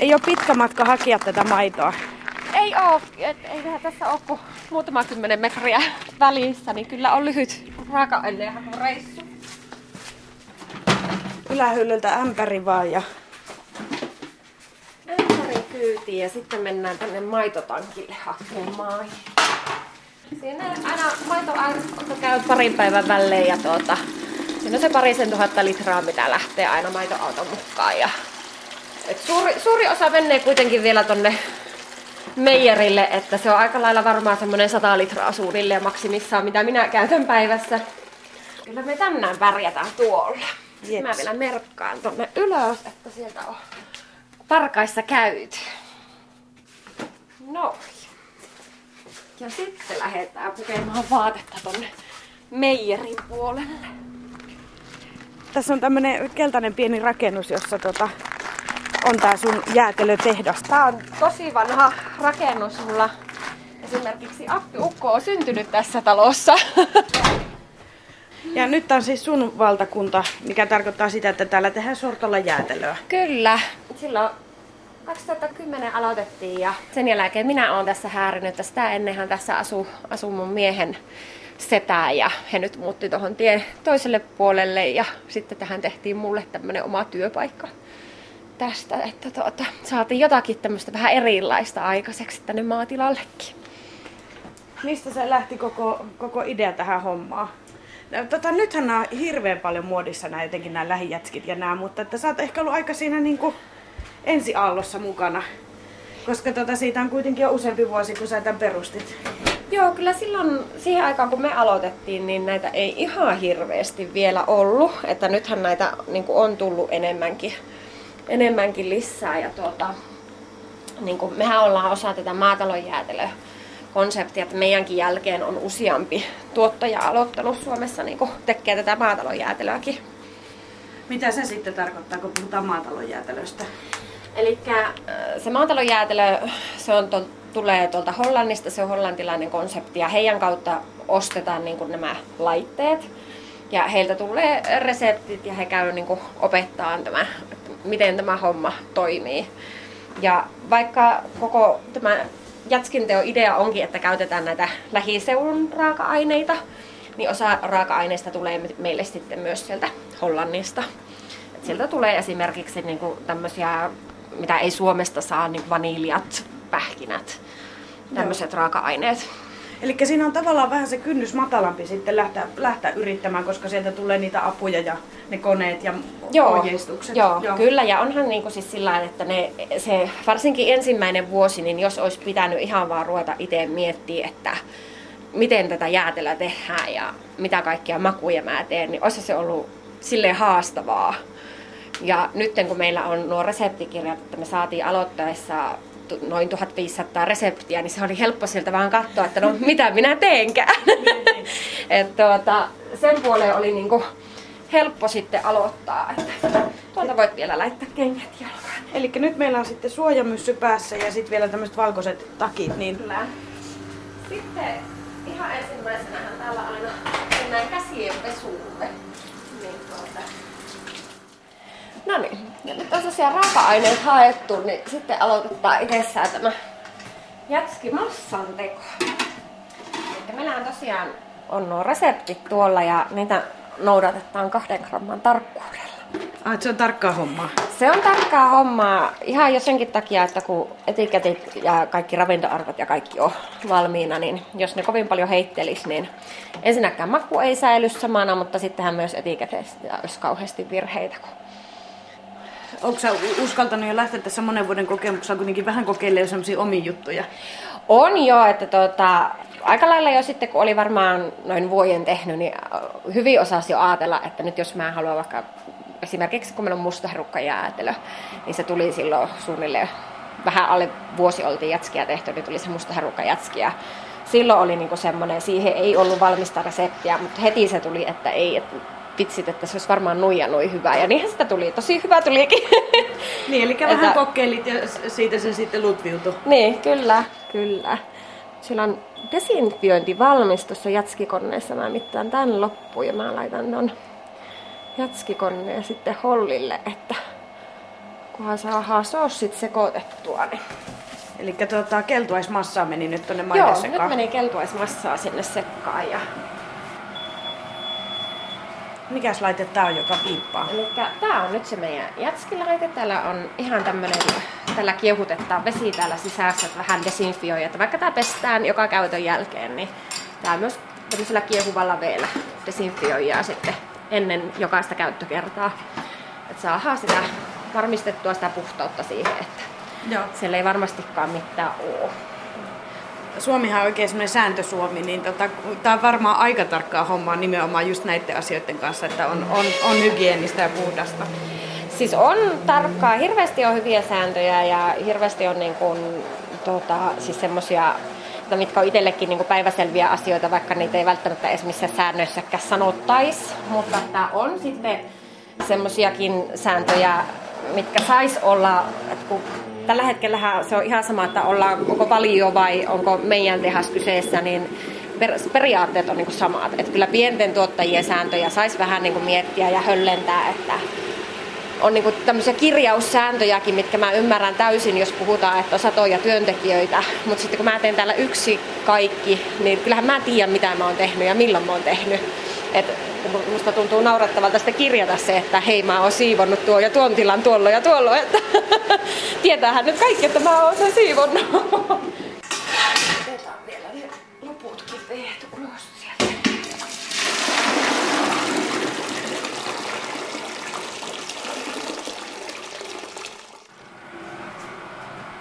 Ei ole pitkä matka hakea tätä maitoa. Ei oo, et, eihän tässä ole kuin muutama kymmenen metriä välissä, niin kyllä on lyhyt raaka-aineenhakureissu. Ylähyllyltä ämpäri vaan ja Ämpärin kyytiin ja sitten mennään tänne maitotankille hakemaan. Siinä aina maitoauto käy parin päivän välein ja tuota, siinä on se parisen tuhatta litraa, mitä lähtee aina maitoauton mukaan. Ja, et suuri, suuri osa menee kuitenkin vielä tonne meijerille, että se on aika lailla varmaan semmoinen 100 litraa suunnilleen maksimissaan, mitä minä käytän päivässä. Kyllä me tänään pärjätään tuolla. Jeps. Mä vielä merkkaan tonne ylös, että sieltä on parkaissa käyty. No. Ja sitten lähdetään pukemaan vaatetta tonne meijerin puolelle. Tässä on tämmönen keltainen pieni rakennus, jossa tota, on tää sun jäätelötehdas. Tää on tosi vanha rakennus. Mulla esimerkiksi appiukko on syntynyt tässä talossa. Ja nyt on siis sun valtakunta, mikä tarkoittaa sitä, että täällä tehdään sortolla jäätelöä. Kyllä. Silloin 2010 aloitettiin ja sen jälkeen minä olen tässä häärinyt. Sitä ennenhän tässä asuu, asuu mun miehen setää ja he nyt muutti tuohon tie toiselle puolelle ja sitten tähän tehtiin mulle tämmöinen oma työpaikka tästä, että tuota, saatiin jotakin tämmöistä vähän erilaista aikaiseksi tänne maatilallekin. Mistä se lähti koko, koko idea tähän hommaan? No, Tota, nythän nämä on hirveän paljon muodissa nämä jotenkin nämä lähijätskit ja nämä, mutta että sä oot ehkä ollut aika siinä niin kuin ensiaallossa mukana. Koska tota, siitä on kuitenkin jo useampi vuosi, kun sä tämän perustit. Joo, kyllä silloin siihen aikaan kun me aloitettiin, niin näitä ei ihan hirveästi vielä ollut. Että nythän näitä niin on tullut enemmänkin, enemmänkin lisää. Ja tuota, niin kuin mehän ollaan osa tätä maatalonjäätelöä konseptia, että meidänkin jälkeen on useampi tuottaja aloittanut Suomessa niin kuin tekee tätä maatalonjäätelöäkin. Mitä se sitten tarkoittaa, kun puhutaan maatalonjäätelöstä? Eli se maatalonjäätelö, se on tuol, tulee tuolta Hollannista, se on hollantilainen konsepti ja heidän kautta ostetaan niin kuin nämä laitteet. Ja heiltä tulee reseptit ja he käy niin kuin opettaa tämä, miten tämä homma toimii. Ja vaikka koko tämä jätskinteo idea onkin, että käytetään näitä lähiseudun raaka-aineita, niin osa raaka-aineista tulee meille sitten myös sieltä Hollannista. Et sieltä tulee esimerkiksi niin kuin tämmöisiä, mitä ei Suomesta saa, niin vaniljat, pähkinät, tämmöiset raaka-aineet. Eli siinä on tavallaan vähän se kynnys matalampi sitten lähteä, lähteä yrittämään, koska sieltä tulee niitä apuja ja ne koneet ja Joo, ohjeistukset. joo, joo, kyllä. Ja onhan niinku siis sillä että ne, se, varsinkin ensimmäinen vuosi, niin jos olisi pitänyt ihan vaan ruveta itse miettiä, että miten tätä jäätelöä tehdään ja mitä kaikkia makuja mä teen, niin olisi se ollut silleen haastavaa. Ja nyt kun meillä on nuo reseptikirjat, että me saatiin aloittaessa noin 1500 reseptiä, niin se oli helppo sieltä vaan katsoa, että no mitä minä teenkään. Et tuota, sen puoleen oli niinku helppo sitten aloittaa. Että tuolta voit vielä laittaa kengät jalkaan. Eli nyt meillä on sitten suojamyssy päässä ja sitten vielä tämmöiset valkoiset takit. Niin Kyllä. Sitten ihan ensimmäisenähän täällä aina mennään käsien pesulle. Niin tuota. No niin, ja nyt on tosiaan raaka-aineet haettu, niin sitten aloitetaan itsessään tämä jätskimassan teko. Eli meillä on tosiaan on nuo reseptit tuolla ja niitä noudatetaan kahden gramman tarkkuudella. ah, se on tarkkaa hommaa. Se on tarkkaa hommaa ihan jo senkin takia, että kun etiketit ja kaikki ravintoarvot ja kaikki on valmiina, niin jos ne kovin paljon heittelis, niin ensinnäkään maku ei säily samana, mutta sittenhän myös etiketeistä olisi kauheasti virheitä. Kun Onko sä uskaltanut jo lähteä tässä monen vuoden kokemuksella kuitenkin vähän kokeilemaan sellaisia omia juttuja? On jo, että tota, aika lailla jo sitten, kun oli varmaan noin vuoden tehnyt, niin hyvin osasi jo ajatella, että nyt jos mä haluan vaikka esimerkiksi kun meillä on mustaherukka jäätelö, niin se tuli silloin suunnilleen vähän alle vuosi oltiin jätskiä tehty, niin tuli se mustaherukka jätski ja silloin oli niinku semmoinen, siihen ei ollut valmista reseptiä, mutta heti se tuli, että ei, että vitsit, että se olisi varmaan nuija nui hyvä. Ja niinhän sitä tuli, tosi hyvä tulikin. Niin, eli vähän Että- kokeilit ja siitä se sitten lutviutui. Niin, kyllä, kyllä. Sillä on desinfiointi valmis tuossa jatskikoneessa. Mä mittaan tän loppuun ja mä laitan ton jatskikoneen sitten hollille, että kunhan saadaan soossit sekoitettua. Niin. Eli tuota, keltuaismassaa meni nyt tonne Joo, maidon nyt sekaan. meni keltuaismassaa sinne sekkaan. Ja... Mikäs laite tää on, joka piippaa? Eli tää on nyt se meidän jätskilaite. Täällä on ihan tämmönen, tällä kiekutetaan vesi täällä sisässä, että vähän desinfioi. Että vaikka tää pestään joka käytön jälkeen, niin tää myös tämmöisellä kiehuvalla veellä desinfioijaa sitten ennen jokaista käyttökertaa. Että saadaan sitä varmistettua sitä puhtautta siihen, että Joo. siellä ei varmastikaan mitään oo. Suomihan on oikein semmoinen sääntösuomi, niin tota, tämä on varmaan aika tarkkaa hommaa nimenomaan just näiden asioiden kanssa, että on, on, on hygienistä ja puhdasta. Siis on tarkkaa, hirveästi on hyviä sääntöjä ja hirveästi on niin kuin, tota, siis semmosia, että mitkä on itsellekin niin päiväselviä asioita, vaikka niitä ei välttämättä edes missään säännöissäkään sanottaisi. Mutta että on sitten semmoisiakin sääntöjä, mitkä sais olla, että kun tällä hetkellä se on ihan sama, että ollaan onko valio vai onko meidän tehas kyseessä, niin per, periaatteet on niin kuin samat. Että kyllä pienten tuottajien sääntöjä saisi vähän niin kuin miettiä ja höllentää, että on niinku tämmöisiä kirjaussääntöjäkin, mitkä mä ymmärrän täysin, jos puhutaan, että on satoja työntekijöitä. Mutta sitten kun mä teen täällä yksi kaikki, niin kyllähän mä tiedän, mitä mä oon tehnyt ja milloin mä oon tehnyt. Et musta tuntuu naurattavalta sitä kirjata se, että hei mä oon siivonnut tuo ja tuon tilan tuolla ja tuolla. Että tietäähän nyt kaikki, että mä oon sen siivonnut.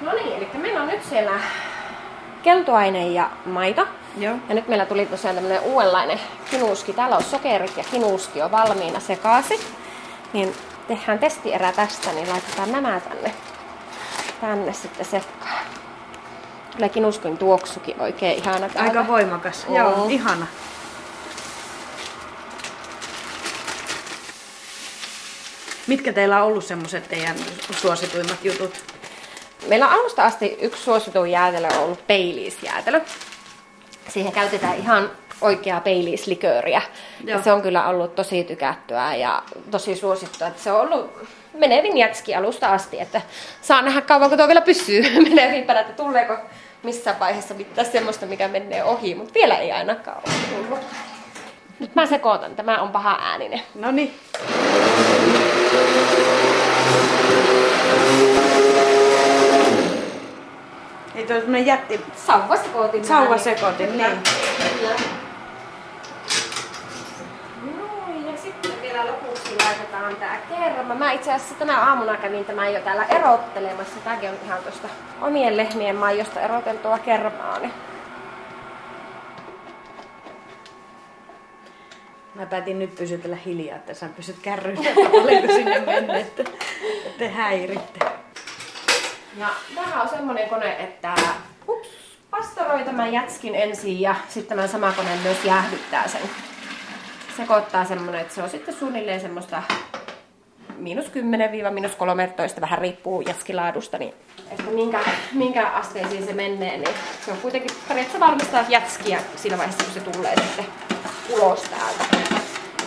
No niin, eli meillä on nyt siellä keltuaine ja maito. Joo. Ja nyt meillä tuli tosiaan tämmönen uudenlainen kinuski. Täällä on sokerit ja kinuski jo valmiina sekaisin. Niin tehdään testierä tästä, niin laitetaan nämä tänne, tänne sitten sekkaan. Tulee kinuskin tuoksukin oikein ihana täältä. Aika voimakas. Oo. Joo, ihana. Mitkä teillä on ollut semmoiset teidän suosituimmat jutut? Meillä on alusta asti yksi suosituin jäätelö on ollut Baileys-jäätelö. Siihen käytetään ihan oikeaa Baileys-likööriä. Joo. Ja se on kyllä ollut tosi tykättyä ja tosi suosittua. Että se on ollut menevin jätski alusta asti, että saa nähdä kauanko tuo vielä pysyy menevimpänä, että tuleeko missään vaiheessa mitään semmoista, mikä menee ohi, mutta vielä ei ainakaan ole tullut. Nyt mä sekoitan, tämä on paha ääninen. No niin. Ei tuo semmonen jätti Sauvasekoitin. sauvasekoitin, niin. Kyllä. Noin, ja sitten vielä lopuksi laitetaan tää kerma. Mä itse asiassa tänä aamuna kävin tämän jo täällä erottelemassa. Tääkin on ihan tuosta omien lehmien maijosta eroteltua kermaa. Niin Mä päätin nyt pysytellä hiljaa, että sä pysyt kärryillä, paljonko sinne mennä, että, että te häiritte. Ja tämä on semmonen kone, että ups, pastoroi tämän jätskin ensin ja sitten tämä sama kone myös jäähdyttää sen. Sekoittaa semmonen, että se on sitten suunnilleen semmoista miinus 10-miinus 13, vähän riippuu jätskilaadusta, niin että minkä, minkä asteisiin se menee, niin se on kuitenkin periaatteessa valmistaa jätskiä siinä vaiheessa, kun se tulee sitten ulos täältä.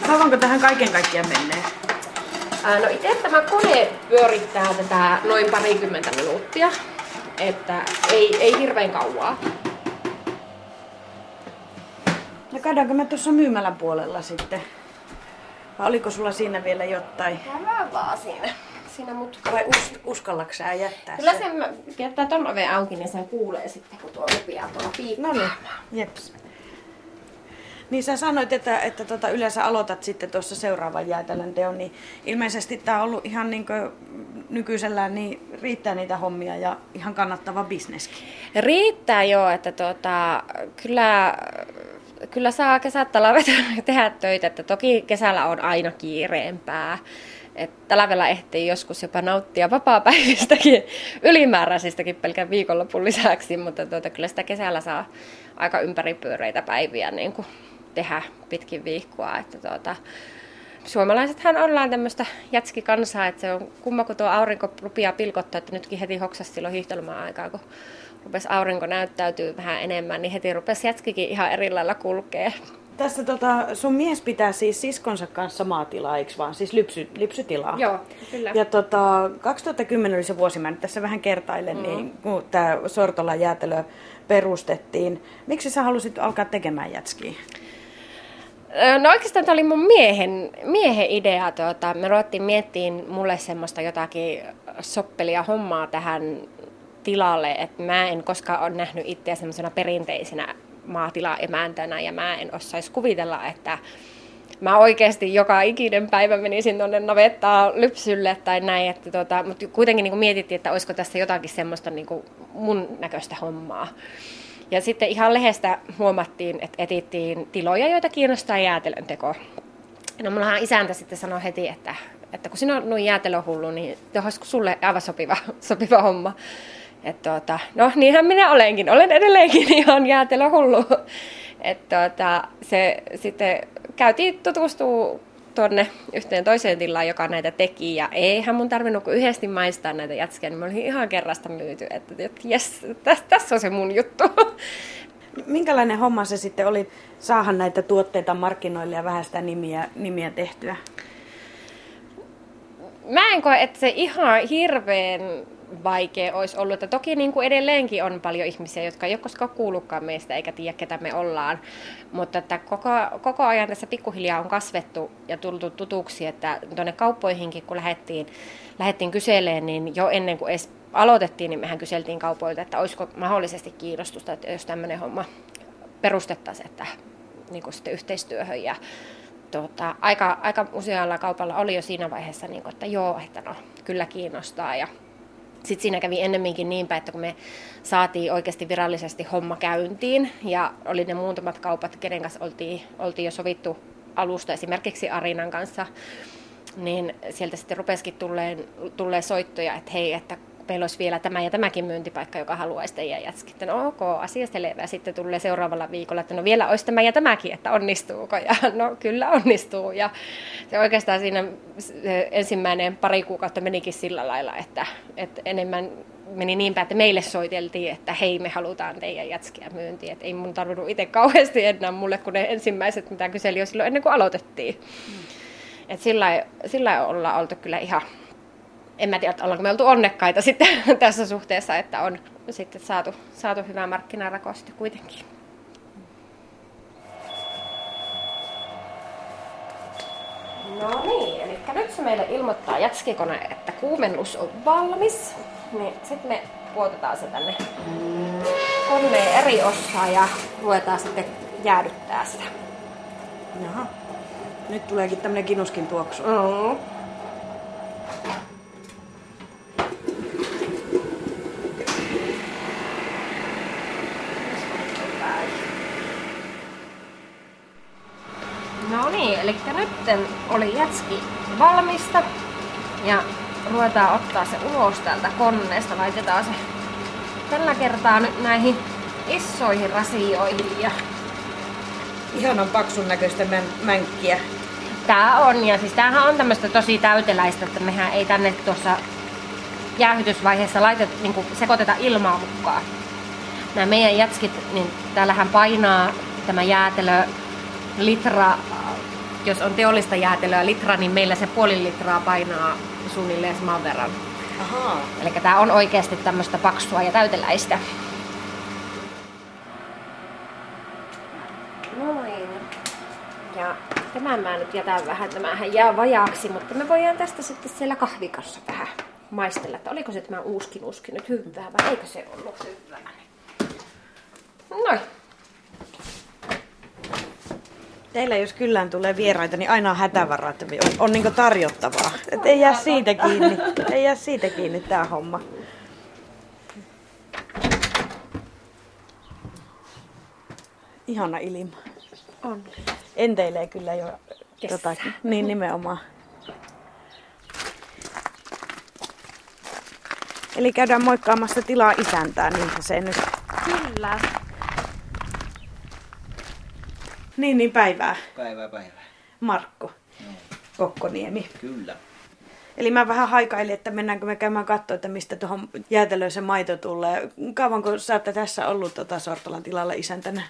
Kauanko tähän kaiken kaikkiaan menee? Ää, No itse tämä kone pyörittää tätä noin parikymmentä minuuttia, että ei, ei hirveän kauaa. No käydäänkö me tuossa myymälän puolella sitten? Vai oliko sulla siinä vielä jotain? Käydään vaan siinä, siinä mutkalla. Vai us, uskallako sä jättää Kyllä sen? sen mä- jättää ton oven auki, niin sen kuulee sitten, kun tuo rupeaa tuolla piikkaamaan. No niin, jeps. Niin sä sanoit, että, että tota, yleensä aloitat sitten tuossa seuraavan jäätelön teon, niin ilmeisesti tämä on ollut ihan niin nykyisellään, niin riittää niitä hommia ja ihan kannattava bisneskin. Riittää jo, että tota, kyllä, kyllä saa talvet tehdä töitä, että toki kesällä on aina kiireempää. Talvella ehtii joskus jopa nauttia vapaa-päivistäkin, ylimääräisistäkin pelkän viikonlopun lisäksi, mutta tuota, kyllä sitä kesällä saa aika ympäripyöreitä päiviä niin kuin tehdä pitkin viikkoa. Että tuota, suomalaisethan ollaan tämmöistä jätskikansaa, että se on kumma, kun tuo aurinko rupeaa pilkottaa, että nytkin heti hoksasi silloin hiihtelmään aikaa, kun rupesi aurinko näyttäytyy vähän enemmän, niin heti rupesi jätskikin ihan eri lailla kulkee. Tässä tota, sun mies pitää siis siskonsa kanssa maatilaa, eikö vaan? Siis lypsy, lypsytilaa. Joo, kyllä. Ja tota, 2010 oli se vuosi, mä nyt tässä vähän kertailen, mm. niin kun tämä Sortolan jäätelö perustettiin. Miksi sä halusit alkaa tekemään jätskiä? No oikeastaan tämä oli mun miehen, miehen idea. Tuota, me ruvettiin miettiin mulle semmoista jotakin soppelia hommaa tähän tilalle, että mä en koskaan ole nähnyt itseä semmoisena perinteisenä maatilaemäntänä ja mä en osaisi kuvitella, että mä oikeasti joka ikinen päivä menisin tuonne navettaa lypsylle tai näin, että tota, mutta kuitenkin niin mietittiin, että olisiko tässä jotakin semmoista niin mun näköistä hommaa. Ja sitten ihan lehdestä huomattiin, että etittiin tiloja, joita kiinnostaa jäätelön teko. No mullahan isäntä sitten sanoi heti, että, että kun sinä on noin jäätelöhullu, niin olisiko sulle aivan sopiva, sopiva homma. että tuota, no niinhän minä olenkin, olen edelleenkin ihan jäätelöhullu. että tuota, se sitten käytiin tutustua tuonne yhteen toiseen tilaan, joka näitä teki. Ja eihän mun tarvinnut kuin yhdesti maistaa näitä jätskiä, niin mä olin ihan kerrasta myyty, että, jes, tässä, tässä on se mun juttu. Minkälainen homma se sitten oli saahan näitä tuotteita markkinoille ja vähän sitä nimiä, nimiä tehtyä? Mä en koe, että se ihan hirveän vaikea olisi ollut. Että toki niin kuin edelleenkin on paljon ihmisiä, jotka ei ole koskaan kuullutkaan meistä eikä tiedä, ketä me ollaan. Mutta että koko, koko ajan tässä pikkuhiljaa on kasvettu ja tultu tutuksi, että tuonne kauppoihinkin kun lähdettiin, lähdettiin kyseleen, niin jo ennen kuin edes aloitettiin, niin mehän kyseltiin kaupoilta, että olisiko mahdollisesti kiinnostusta, että jos tämmöinen homma perustettaisiin, että niin kuin sitten yhteistyöhön. Ja tuota, aika, aika usealla kaupalla oli jo siinä vaiheessa, niin kuin, että joo, että no, kyllä kiinnostaa. Ja sitten siinä kävi ennemminkin niinpä, että kun me saatiin oikeasti virallisesti homma käyntiin ja oli ne muutamat kaupat, kenen kanssa oltiin, oltiin jo sovittu alusta, esimerkiksi Arinan kanssa, niin sieltä sitten rupesikin tulleen, tulleen soittoja, että hei, että meillä olisi vielä tämä ja tämäkin myyntipaikka, joka haluaisi teidän jätskit. No ok, asia selvä. Sitten tulee seuraavalla viikolla, että no vielä olisi tämä ja tämäkin, että onnistuuko. Ja no kyllä onnistuu. Ja se oikeastaan siinä ensimmäinen pari kuukautta menikin sillä lailla, että, että enemmän meni niin päin, että meille soiteltiin, että hei, me halutaan teidän jätskiä myyntiin. Että ei mun tarvinnut itse kauheasti enää mulle, kun ne ensimmäiset, mitä kyseli jo silloin ennen kuin aloitettiin. Mm. Että sillä, sillä ollaan oltu kyllä ihan en mä tiedä, ollaanko me oltu onnekkaita sitten tässä suhteessa, että on sitten saatu, saatu hyvää markkinarako sitten kuitenkin. No niin, eli nyt se meille ilmoittaa jätskikone, että kuumennus on valmis. Niin sitten me puotetaan se tänne koneen eri osaan ja ruvetaan sitten jäädyttää sitä. Jaha. Nyt tuleekin tämmönen kinuskin tuoksu. Mm. niin, nyt oli jätski valmista ja ruvetaan ottaa se ulos täältä koneesta. Laitetaan se tällä kertaa nyt näihin isoihin rasioihin ja Ihanan paksun näköistä mänkkiä. Tää on, ja siis tämähän on tämmöistä tosi täyteläistä, että mehän ei tänne tuossa jäähytysvaiheessa laitet, niin sekoiteta ilmaa mukaan. Nämä meidän jätskit, niin täällähän painaa tämä jäätelö litra jos on teollista jäätelöä litra, niin meillä se puoli litraa painaa suunnilleen saman verran. Aha. Eli tämä on oikeasti tämmöistä paksua ja täyteläistä. Noin. Ja tämän mä nyt jätän vähän, tämähän jää vajaaksi, mutta me voidaan tästä sitten siellä kahvikassa vähän maistella, että oliko se tämä uuskin uski nyt hyvää vai eikö se ollut hyvää. Noin teillä jos kyllään tulee vieraita, niin aina on hätävaraa, että on, on niin tarjottavaa. Et ei jää siitä kiinni, ei jää siitä kiinni tää homma. Ihana ilma. On. Enteilee kyllä jo jotakin. Niin nimenomaan. Eli käydään moikkaamassa tilaa isäntää, niin se nyt. Kyllä. Niin, niin päivää. Päivää, päivää. Markku. No. Kokkoniemi. Kyllä. Eli mä vähän haikailin, että mennäänkö me käymään katsoa, että mistä tuohon jäätelöön se maito tulee. Kauanko sä olette tässä ollut tota Sortolan tilalla isäntänä?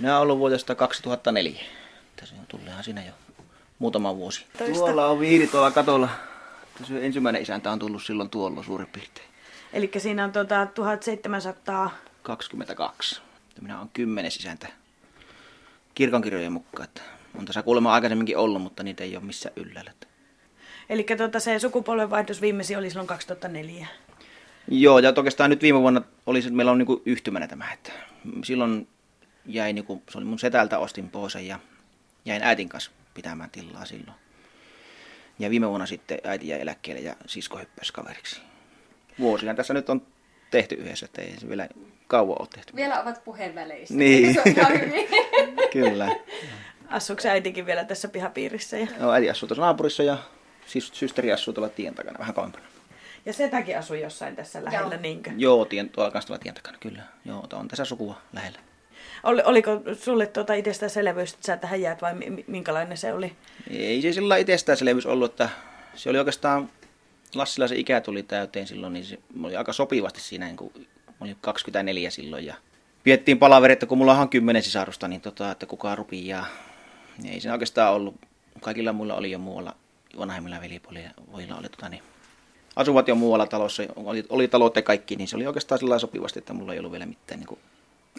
Nämä on ollut vuodesta 2004. että se tuleehan siinä jo muutama vuosi. Toista. Tuolla on viiri tuolla katolla. Se ensimmäinen isäntä on tullut silloin tuolla suurin piirtein. Eli siinä on tota 1700... 22. Minä olen kymmenes isäntä kirkonkirjojen mukaan. Että on tässä kuulemma aikaisemminkin ollut, mutta niitä ei ole missään yllällä. Eli tota se sukupolvenvaihdos viimeisin oli silloin 2004. Joo, ja oikeastaan nyt viime vuonna oli, se- meillä on niinku yhtymänä tämä, että silloin jäi, niinku, se oli mun setältä ostin pois ja jäin äitin kanssa pitämään tilaa silloin. Ja viime vuonna sitten äiti jäi eläkkeelle ja sisko hyppäsi kaveriksi. Vuosina tässä nyt on tehty yhdessä, että ei se vielä kauan ole tehty. Vielä ovat puheenväleissä. Niin. Se on. Kyllä. Asuuko se äitikin vielä tässä pihapiirissä? Ja, No, äiti asuu tuossa naapurissa ja siis systeri asuu tuolla tien takana vähän kauempana. ja setäkin asuu jossain tässä lähellä, Joo. niinkö? Joo, tien, tuolla kanssa tuolla tien takana, kyllä. Joo, on tässä sukua lähellä. Oli, oliko sulle tuota itsestäänselvyys, että sä tähän jäät vai mi- minkälainen se oli? Ei se sillä itsestäänselvyys ollut, että se oli oikeastaan, Lassilla se ikä tuli täyteen silloin, niin se oli aika sopivasti siinä, niin kun mä olin 24 silloin ja piettiin palaveri, että kun mulla on kymmenen sisarusta, niin tota, että kukaan rupiaa. Ei se oikeastaan ollut, kaikilla muilla oli jo muualla, vanhemmilla velipuolilla oli tota, niin, asuvat jo muualla talossa, oli, oli talot ja kaikki, niin se oli oikeastaan sillä sopivasti, että mulla ei ollut vielä mitään niin kuin,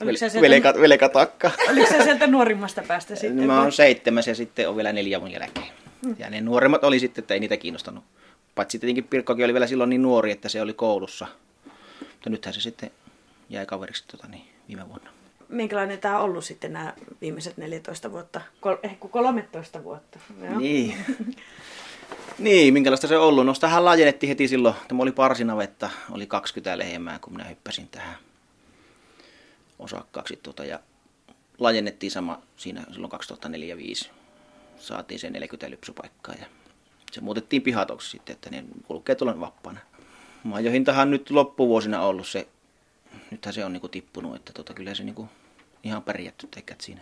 Oliko sieltä- velkatakka. Oliko se sieltä nuorimmasta päästä sitten? Mä oon seitsemäs ja sitten on vielä neljä mun jälkeen. Ja ne nuoremmat oli sitten, että ei niitä kiinnostanut. Paitsi tietenkin Pirkkokin oli vielä silloin niin nuori, että se oli koulussa. Mutta nythän se sitten jäi kaveriksi tota, niin, viime vuonna. Minkälainen tämä on ollut sitten nämä viimeiset 14 vuotta? Kol- ehkä 13 vuotta. Joo. Niin. niin, minkälaista se on ollut? No tähän laajennettiin heti silloin. Tämä oli parsinavetta, oli 20 lehmää, kun minä hyppäsin tähän osakkaaksi. Tuota, ja laajennettiin sama siinä silloin 2004-2005. Saatiin se 40 lypsypaikkaa ja se muutettiin pihatoksi sitten, että ne kulkee tuolla vapaana. Majohintahan nyt loppuvuosina ollut se, nythän se on niinku tippunut, että tota, kyllä se niinku ihan pärjätty tekät siinä.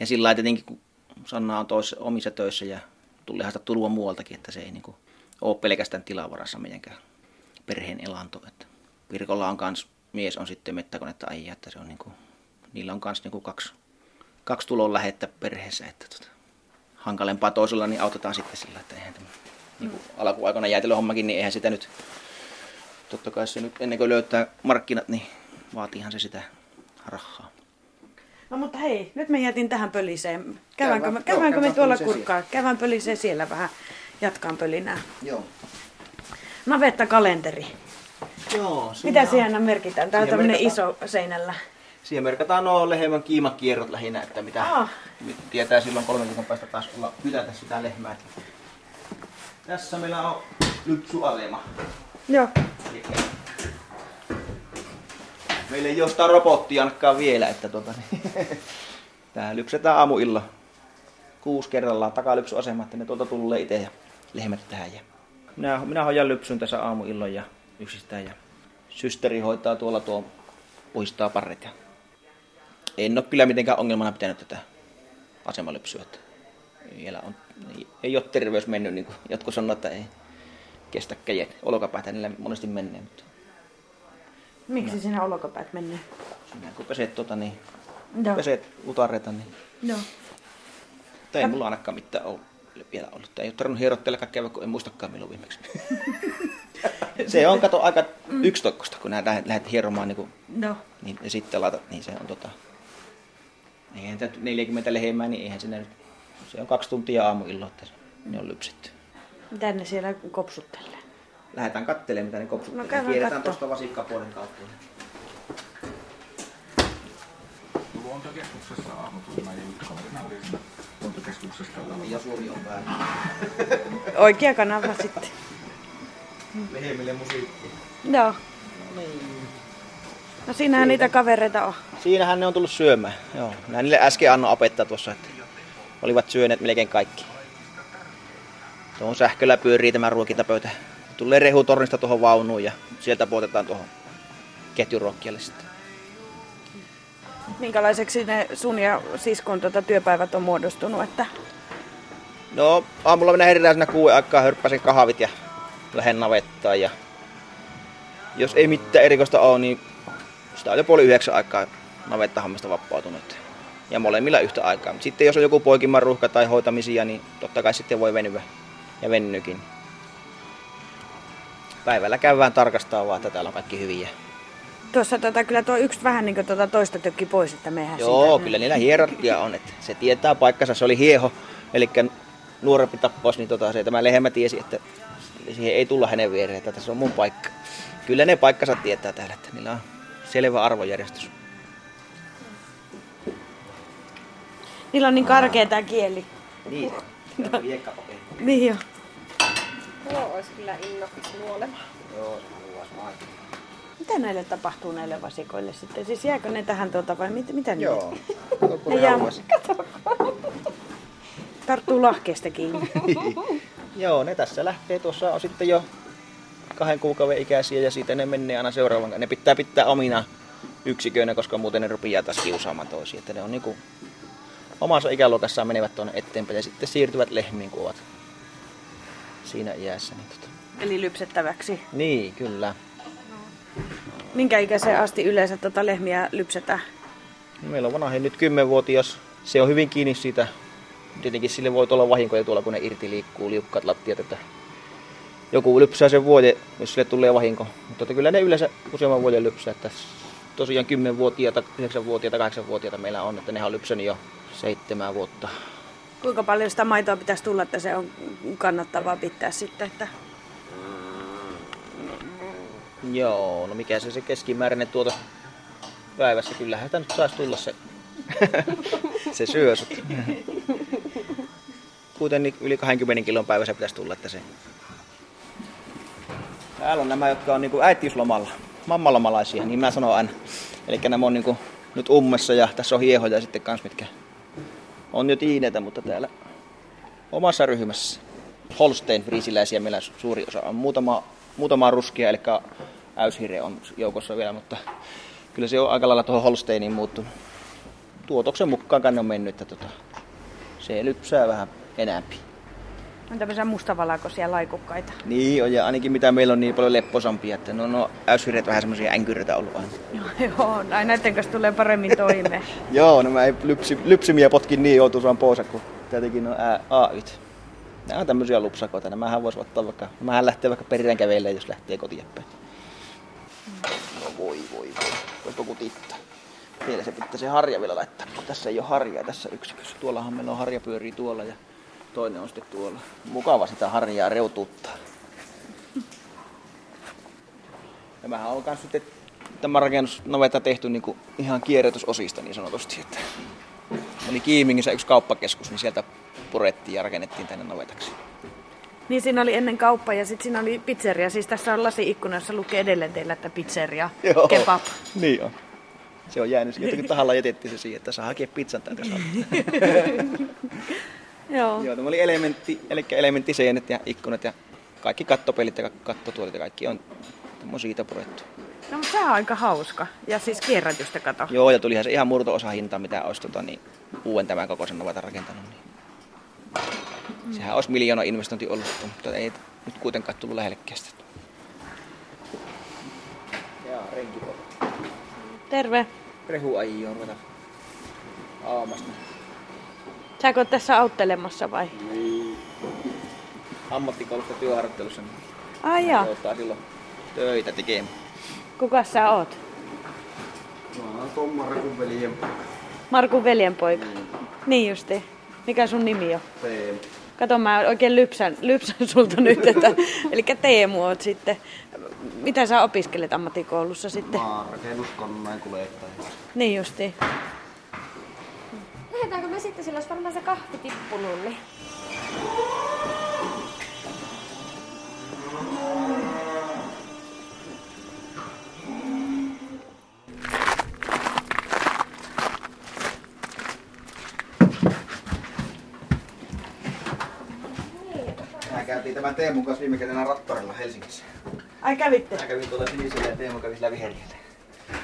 Ja sillä lailla tietenkin, kun Sanna on toissa, omissa töissä ja tuleehan sitä tulua muualtakin, että se ei niinku ole pelkästään tilavarassa meidänkään perheen elanto. Että Virkolla on kans, mies on sitten mettäkonetta ajaa, että se on niinku, niillä on kans niinku kaksi, kaksi tulon lähettä perheessä, että tota, hankalempaa toisella, niin autetaan sitten sillä, että eihän tämä, niin kuin alkuaikana jäätelöhommakin, niin eihän sitä nyt, totta kai se nyt ennen kuin löytää markkinat, niin vaatiihan se sitä rahaa. No mutta hei, nyt me jätin tähän pöliseen. Käydäänkö, Käydään- me, joo, käydäänkö me käydään tuolla kurkkaa? Käydään pöliseen siellä vähän. Jatkaan pölinää. Joo. Navetta-kalenteri. Joo, Mitä siellä merkitään? Tämä on tämmöinen iso seinällä. Siihen merkataan nuo lehmän kiimakierrot lähinnä, että mitä Ah. tietää silloin kolmen viikon päästä taas olla pytätä sitä lehmää. Tässä meillä on lypsyasema. Joo. Meillä ei ole sitä robottia ainakaan vielä, että tuota, niin, tää lypsetään aamuilla kuusi kerrallaan takalypsyasema, että ne tuolta tulee itse ja lehmät tähän. Ja minä, minä hoidan lypsyn tässä aamuilloin ja yksistään ja systeri hoitaa tuolla tuo puistaa parret. Ja en ole kyllä mitenkään ongelmana pitänyt tätä asemalypsyä. Että vielä on, ei, ole terveys mennyt, niin kuin jotkut sanoo, että ei kestä käjet. Olkapäätä niillä monesti menee, mutta Miksi No. siinä olkapäät menee? sinä kun peset, tuota, niin, Joo. peset utareita, niin Joo. mutta ei mulla ainakaan mitään ole vielä ollut. Ei ole tarvinnut hierottella kaikkea, kun en muistakaan milloin viimeksi. se on, kato, aika yksitokkosta, kun nää lähdet, hieromaan, niin, kuin, Joo. niin ja sitten laitat, niin se on tota... Eihän tämä 40 lehmää, niin eihän sinne nyt... Se on kaksi tuntia aamuilla, että ne on lypsetty. Mitä ne siellä kopsuttelee? Lähdetään katselemaan, mitä ne No kopsuttelee. käydään Kierretään kattoo. tuosta vasikkapuolen kautta. Luontokeskuksessa aamutunna ja yksi oli siinä luontokeskuksesta. Ja suuri on päällä. Oikea kanava sitten. Lehmille musiikki. Joo. No siinähän niitä kavereita on. Siinähän ne on tullut syömään. Joo. Näin niille äsken annoin opettaa tuossa, että olivat syöneet melkein kaikki. Tuohon sähköllä pyörii tämä ruokintapöytä. Tulee rehutornista tuohon vaunuun ja sieltä puotetaan tuohon ketjuruokkijalle sitten. Minkälaiseksi ne sun ja siskon tota työpäivät on muodostunut? Että... No aamulla minä herätään siinä kuuden aikaa, hörppäsin kahvit ja lähden navettaan. Ja jos ei mitään erikoista ole, niin sitä on jo puoli yhdeksän aikaa navettahammista vapautunut. Ja molemmilla yhtä aikaa. Sitten jos on joku poikimman ruuhka tai hoitamisia, niin totta kai sitten voi venyä ja vennykin. Päivällä käydään tarkastaa vaan, että täällä on kaikki hyviä. Tuossa tota, kyllä tuo yksi vähän niin kuin tuota toista tökki pois, että mehän Joo, siitä... kyllä niillä hierarkia on, että se tietää paikkansa. Se oli hieho, eli nuorempi tappos, niin tota, se tämä lehmä tiesi, että siihen ei tulla hänen viereen, että tässä on mun paikka. Kyllä ne paikkansa tietää täällä, että niillä on selvä arvojärjestys. Niillä on niin karkea tää kieli. Niin, se on hiekkapaperi. Niin jo. Tuo olisi kyllä innokas nuolemaan. Joo, se on luas maito. Mitä näille tapahtuu näille vasikoille sitten? Siis jääkö ne tähän tuota vai mit, mitä ne? Joo. Ne jää, tarttuu lahkeesta kiinni. Joo, ne tässä lähtee. Tuossa on sitten jo kahden kuukauden ikäisiä ja siitä ne menee aina seuraavan. Ne pitää pitää omina yksiköinä, koska muuten ne rupeaa taas kiusaamaan toisia. Että ne on niinku omassa ikäluokassaan menevät tuonne eteenpäin ja sitten siirtyvät lehmiin, kun ovat siinä iässä. Niin, tota. Eli lypsettäväksi. niin kyllä. Minkä ikäiseen asti yleensä tota lehmiä lypsetään? Meillä on vanha nyt 10-vuotias. Se on hyvin kiinni siitä. Tietenkin sille voi olla vahinkoja tuolla, kun ne irti liikkuu liukkaat lattiat. Että joku lypsää sen vuoden, jos sille tulee vahinko. Mutta kyllä ne yleensä useamman vuoden lypsää. Että tosiaan 10-vuotiaita, 9-vuotiaita, 8-vuotiaita meillä on, että ne on lypsänyt jo seitsemän vuotta. Kuinka paljon sitä maitoa pitäisi tulla, että se on kannattavaa pitää sitten? Että... Joo, no mikä se se keskimääräinen tuoto päivässä? Kyllähän sitä nyt saisi tulla se, se syösut. Kuitenkin yli 20 kilon päivässä pitäisi tulla, että se... Täällä on nämä, jotka on niinku äitiyslomalla, mammalomalaisia, niin mä sanon aina. Eli nämä on niinku nyt ummessa ja tässä on hiehoja sitten kans, mitkä on jo tiineitä, mutta täällä omassa ryhmässä. Holstein friisiläisiä meillä suuri osa on. Muutama, muutama ruskia, eli äyshire on joukossa vielä, mutta kyllä se on aika lailla tuohon Holsteiniin muuttunut. Tuotoksen mukaan kanne on mennyt, että tota, se lypsää vähän enämpi. On tämmöisiä mustavalkoisia laikukkaita. Niin on, ja ainakin mitä meillä on niin paljon lepposampia, että no, no äyshireet vähän semmoisia änkyröitä ollut aina. Joo, ai näiden kanssa tulee paremmin toimeen. Joo, no mä ei lypsi, lypsimiä potkin niin joutuisaan pois, kun tietenkin on ää, AYt. Nämä on tämmöisiä lupsakoita. Nämähän voisi ottaa vaikka, nämähän lähtee vaikka perään kävelemään, jos lähtee kotiin päin. No voi voi voi. Voisiko kutittaa? Vielä se pitää se harja vielä laittaa, tässä ei ole harjaa tässä yksikössä. Tuollahan meillä on harja pyörii tuolla ja toinen on sitten tuolla. Mukava sitä harjaa reututtaa. Tämähän on myös sitten tämä rakennusnavetta tehty niin kuin ihan kierrätysosista niin sanotusti. Että oli Kiimingissä yksi kauppakeskus, niin sieltä purettiin ja rakennettiin tänne navetaksi. Niin siinä oli ennen kauppa ja sitten siinä oli pizzeria. Siis tässä on lasi-ikkuna, jossa lukee edelleen teillä, että pizzeria, kebab. Niin on. Se on jäänyt, jotenkin tahalla jätettiin se siihen, että saa hakea pizzan täältä. Joo. Joo, tämä oli elementti, eli elementtiseinät ja ikkunat ja kaikki kattopelit ja kattotuolit ja kaikki on siitä purettu. No mutta sehän on aika hauska. Ja siis kierrätystä kato. Joo, ja tulihan se ihan murto-osa hintaa, mitä olisi tota, niin, uuden tämän kokoisen novata rakentanut. Niin. Sehän olisi miljoona investointi ollut, mutta ei nyt kuitenkaan tullut lähellekään sitä. Jaa. Terve. Rehu aijoo ruveta aamasta. Sääkö oot tässä auttelemassa vai? Ammattikoulusta työharjoittelussa. Niin Ai jaa. ottaa silloin töitä tekemään. Kuka sä oot? Mä oon Tomma Rekun veljen Markun veljenpoika. Niin justi. Mikä sun nimi on? Teemu. Kato, mä oikein lypsän, lypsän sulta nyt, että, eli Teemu oot sitten. Mitä sä opiskelet ammattikoulussa sitten? Mä oon rakennuskoneen kuljettaja. Niin justi. Lähdetäänkö me sitten, sillä olisi varmaan se kahvi tippunut, niin... Mä käytiin tämän Teemun kanssa viime kerralla Rattorilla Helsingissä. Ai kävitte? Mä kävin tuolla sinisellä ja Teemu kävi sillä viherillä.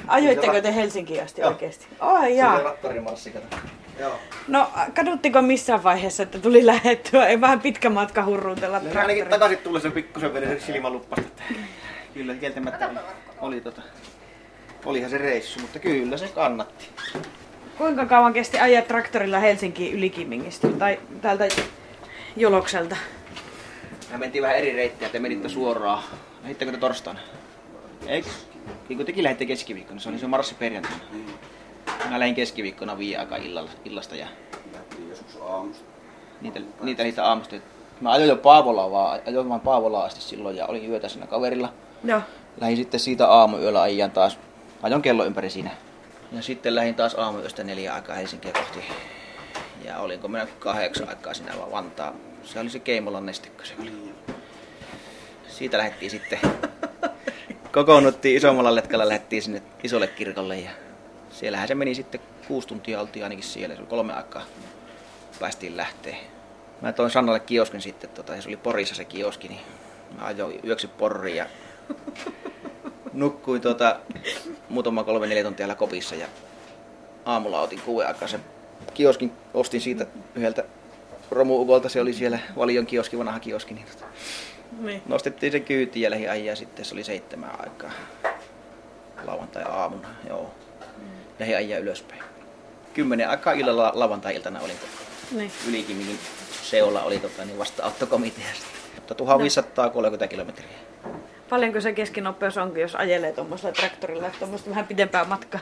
Ajoitteko te Helsinkiin asti Joo. oikeesti? Ai Se oli jaa. Rattorin marssi, kato. Joo. No, kaduttiko missään vaiheessa, että tuli lähettyä? Ei vähän pitkä matka hurruutella No, ainakin takaisin tuli sen pikkusen veden silmäluppasta. Että kyllä kieltämättä oli, oli tota, olihan se reissu, mutta kyllä se kannatti. Kuinka kauan kesti ajaa traktorilla Helsinkiin Ylikimingistä tai täältä Jolokselta? Me mentiin vähän eri reittiä, te menitte suoraan. Lähittekö te torstaina? Eikö? Niin kuin tekin lähditte keskiviikkona, se oli se marssi perjantaina. Mä lähdin keskiviikkona viiden aikaa illalla, illasta ja joskus aamusta. niitä, niitä, niitä aamusta. Mä ajoin jo Paavolaa vaan, ajoin vaan Paavolaa asti silloin ja olin yötä siinä kaverilla. Joo. Lähdin sitten siitä aamuyöllä ajan taas, ajon kello ympäri siinä. Ja sitten lähdin taas aamuyöstä neljä aikaa Helsinkiä kohti. Ja olinko minä kahdeksan aikaa siinä vaan Vantaa. Se oli se Keimolan nestekö se oli. Siitä lähdettiin sitten. Kokoonnuttiin isommalla letkalla, lähdettiin sinne isolle kirkolle ja siellähän se meni sitten kuusi tuntia oltiin ainakin siellä. Se oli kolme aikaa päästiin lähteä. Mä toin Sannalle kioskin sitten, tota, se oli Porissa se kioski, niin mä ajoin yöksi Porriin ja nukkuin tuota, muutama kolme neljä tuntia kopissa ja aamulla otin kuuden aikaa sen kioskin, ostin siitä yhdeltä romuukolta, se oli siellä Valion kioski, vanha kioski, niin tota, Niin. nostettiin se kyytiin ja lähdin ajaa sitten, se oli seitsemän aikaa lauantai-aamuna, joo. Lähdin ajaa ylöspäin. Kymmenen aikaa illalla lauantai-iltana olin niin. Ylikimingin seolla oli tota, niin vastaanottokomiteasta. Mutta 1530 kilometriä. Paljonko se keskinopeus onkin, jos ajelee tuommoisella traktorilla, että tuommoista vähän pidempää matkaa?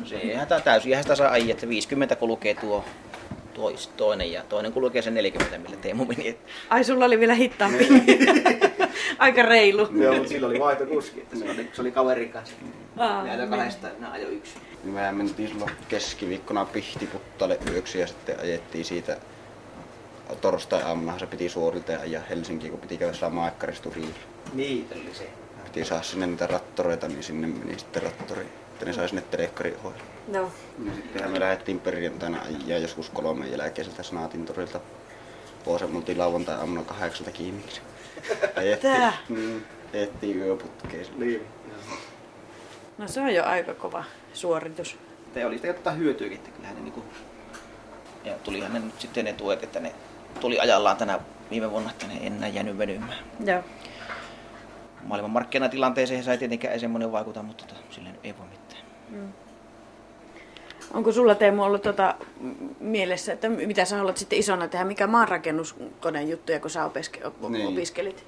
No se eihän tää täysin, eihän sitä saa ajaa, että 50 kulkee tuo tois, toinen ja toinen kulkee sen 40, millä Teemu meni. Ai, sulla oli vielä hitaampi. Aika reilu. Joo, mutta sillä oli vaihtokuski, että se oli, se oli kaverin kanssa. Aa, Ne ajoi kahdesta, ne ajoi yksi. Niin mehän mentiin silloin keskiviikkona Pihtiputtalle yöksi ja sitten ajettiin siitä torstai-aamuna se piti suorilta ja ajaa Helsinkiin, kun piti käydä saamaan aikkaristuriin. Niitä oli se. Piti saada sinne niitä rattoreita, niin sinne meni sitten rattori, että ne sai sinne telekkari ohjelma. No. Ja sittenhän me lähdettiin perjantaina ajaa joskus kolmen jälkeen sieltä Snaatin torilta. Vuosen me oltiin lauantai-aamuna kahdeksalta kiinni. Ajettiin, Tää? mm, ajettiin yöputkeen. Niin. no se on jo aika kova suoritus. Te oli sitä jotain hyötyäkin, että kyllähän ne niinku... Ja tulihan ne nyt sitten ne tuet, että ne tuli ajallaan tänä viime vuonna, että ne enää jäänyt venymään. Joo. Maailman markkinatilanteeseen se ei tietenkään ei semmoinen vaikuta, mutta tota, silleen ei voi mitään. Onko sulla Teemu ollut tota m- mielessä, että mitä sä haluat sitten isona tehdä, mikä maanrakennuskoneen juttuja, kun sä opeske- op- Niin. opiskelit?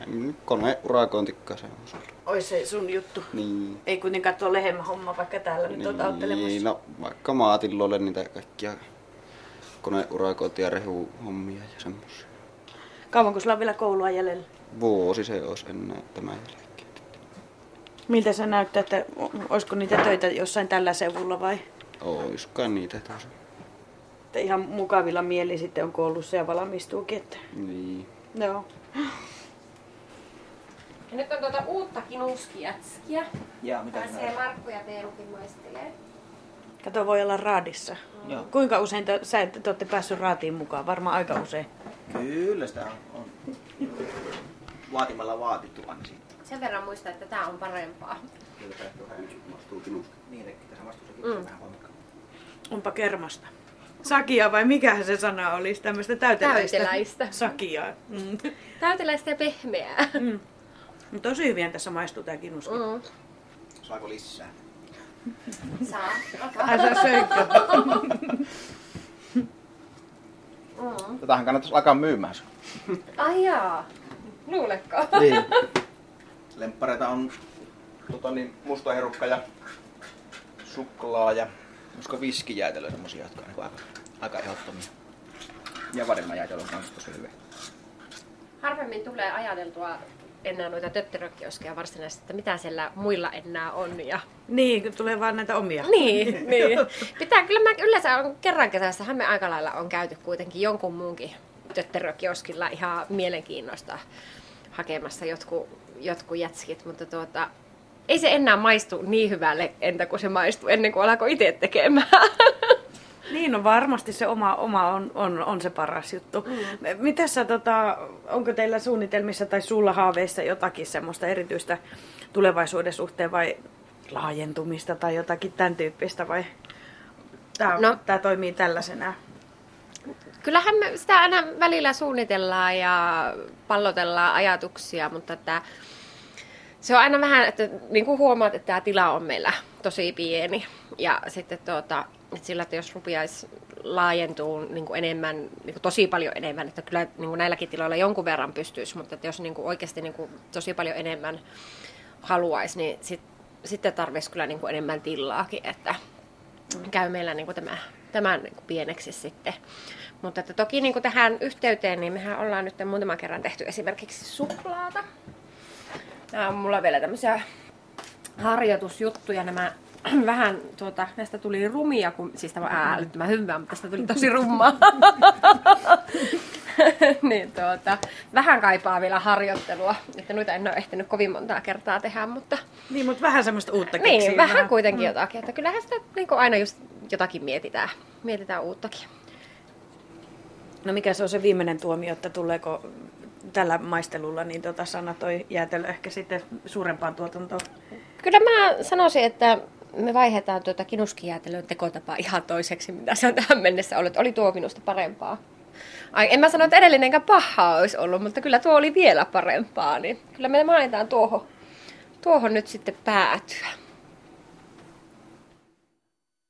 Joo. Kone urakointikkaa se on sulla. Ois se sun juttu. Niin. Ei kuitenkaan tuo lehmä homma vaikka täällä nyt oot auttelemassa. Niin, no vaikka maatiloille niitä kaikkia koneurakointia ja rehuhommia ja semmoisia. Kauanko sulla on vielä koulua jäljellä? Vuosi se olisi enää tämän jälkeen. Miltä se näyttää, että olisiko niitä töitä jossain tällä seudulla vai? Oiskaan niitä tuossa. Että ihan mukavilla mieli sitten on koulussa ja valmistuukin. Että... Niin. Joo. Ja nyt on tuota uutta kinuskijätskiä. Ja mitä Pääsee Markku ja Teemukin maistelee. Kato, voi olla raadissa. Joo. Kuinka usein te, sä et, te olette päässyt raatiin mukaan? Varmaan aika usein. Kyllä sitä on. on. Vaatimalla vaatittu aina siitä. Sen verran muista, että tää on parempaa. Kyllä tämä vähän ensin mastuu kinusta. Niin, että tässä vastuu sekin Mm. vähän voimakkaan. Onpa kermasta. Sakia vai mikä se sana olisi? Tämmöistä täyteläistä. Täyteläistä. Sakia. Mm. Täyteläistä ja pehmeää. Mm. No tosi hyvin tässä maistuu tää kinuski. Mm. Saako lisää? Saa. Ai sä söitkö? Mm. Tätähän kannattaisi alkaa myymään. Ai jaa. Luuletko? Niin. Lemppareita on tota, niin, musta herukka ja suklaa ja usko viskijäätelö semmosia, jotka on niin aika, aika ehdottomia. Ja vademajäätelö on kanssa tosi hyvä. Harvemmin tulee ajateltua enää noita tötterökioskeja varsinaisesti, että mitä siellä muilla enää on. Ja... Niin, kun tulee vaan näitä omia. Niin, niin. Pitää, kyllä mä yleensä on kerran kesässä me aika lailla on käyty kuitenkin jonkun muunkin tötterökioskilla ihan mielenkiinnosta hakemassa jotkut, jotkut jätskit, mutta tuota, ei se enää maistu niin hyvälle, entä kuin se maistuu ennen kuin alkoi itse tekemään. Niin, no varmasti se oma, oma on, on, on se paras juttu. Mm. Mitäs sä, tota, onko teillä suunnitelmissa tai sulla haaveissa jotakin semmoista erityistä tulevaisuuden suhteen vai laajentumista tai jotakin tämän tyyppistä vai tämä, no. Tämä toimii tällaisena? Kyllähän me sitä aina välillä suunnitellaan ja pallotellaan ajatuksia, mutta että se on aina vähän, että niin kuin huomaat, että tämä tila on meillä tosi pieni. Ja sitten tuota, että sillä, että jos rupiaisi laajentuu niin kuin enemmän, niin kuin tosi paljon enemmän, että kyllä niin kuin näilläkin tiloilla jonkun verran pystyisi, mutta että jos niin kuin oikeasti niin kuin tosi paljon enemmän haluaisi, niin sit, sitten tarvitsisi kyllä niin kuin enemmän tilaakin, että käy meillä niin kuin tämä, tämän niin kuin pieneksi sitten. Mutta että toki niin kuin tähän yhteyteen, niin mehän ollaan nyt muutaman kerran tehty esimerkiksi suklaata. Nämä on mulla vielä tämmöisiä harjoitusjuttuja. Nämä vähän tuota, näistä tuli rumia, kun, siis tämä on älyttömän hyvää, mutta tästä tuli tosi rummaa. niin tuota, vähän kaipaa vielä harjoittelua, että noita en ole ehtinyt kovin montaa kertaa tehdä, mutta... Niin, mutta vähän semmoista uutta Niin, keksiä. vähän kuitenkin jotakin, että kyllähän sitä niin kuin aina just jotakin mietitään, mietitään uuttakin. No mikä se on se viimeinen tuomio, että tuleeko tällä maistelulla, niin tota sana toi jäätelö ehkä sitten suurempaan tuotantoon? Kyllä mä sanoisin, että me vaihdetaan tuota kinuskijäätelön tekotapaa ihan toiseksi, mitä se on tähän mennessä ollut. Oli tuo minusta parempaa. Ai, en mä sano, että edellinenkään pahaa olisi ollut, mutta kyllä tuo oli vielä parempaa. Niin kyllä me mainitaan tuohon, tuohon nyt sitten päätyä.